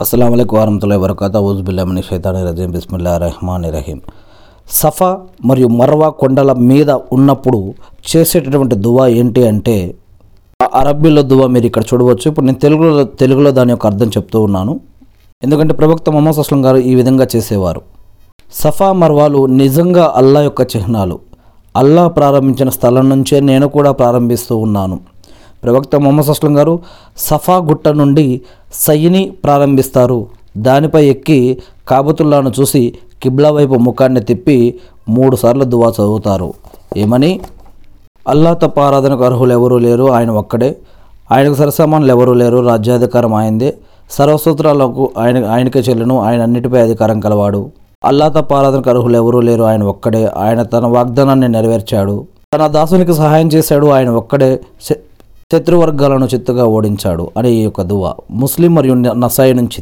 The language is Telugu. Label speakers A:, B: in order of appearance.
A: అస్సలం అయికు వరహతుల్లా వరకత ఊజ్బిల్లామిని షైతాని రజీం. బిస్మిల్లా రహమాన్ రహీం. సఫా మరియు మర్వా కొండల మీద ఉన్నప్పుడు చేసేటటువంటి దువా ఏంటి అంటే అరబ్బీలో దువా మీరు ఇక్కడ చూడవచ్చు. ఇప్పుడు నేను తెలుగులో తెలుగులో దాని యొక్క అర్థం చెప్తూ ఉన్నాను. ఎందుకంటే ప్రవక్త మొహమ్మద్ అస్లం గారు ఈ విధంగా చేసేవారు. సఫా మర్వాలు నిజంగా అల్లా యొక్క చిహ్నాలు. అల్లా ప్రారంభించిన స్థలం నుంచే నేను కూడా ప్రారంభిస్తూ ఉన్నాను. ప్రవక్త మొహమ్మద్ అస్లం గారు సఫా గుట్ట నుండి సయ్యిని ప్రారంభిస్తారు. దానిపై ఎక్కి కాబతుల్లాను చూసి కిబ్లా వైపు ముఖాన్ని తిప్పి మూడు సార్లు దువా చదువుతారు. ఏమని? అల్లా తప్ప ఆరాధనకు అర్హులు ఎవరూ లేరు ఆయన ఒక్కడే. ఆయనకు సరసమానులు ఎవరూ లేరు రాజ్యాధికారం ఆయనదే. సర్వసూత్రాలకు ఆయన ఆయనకే చెల్లును ఆయన అన్నిటిపై అధికారం కలవాడు. అల్లా తప్ప ఆరాధనకు అర్హులు ఎవరూ లేరు ఆయన ఒక్కడే. ఆయన తన వాగ్దానాన్ని నెరవేర్చాడు. తన దాసునికి సహాయం చేశాడు ఆయన ఒక్కడే. శత్రువర్గాలను చిత్తుగా ఓడించాడు అనే ఈ యొక్క దువ ముస్లిం మరియు నసాయి నుంచి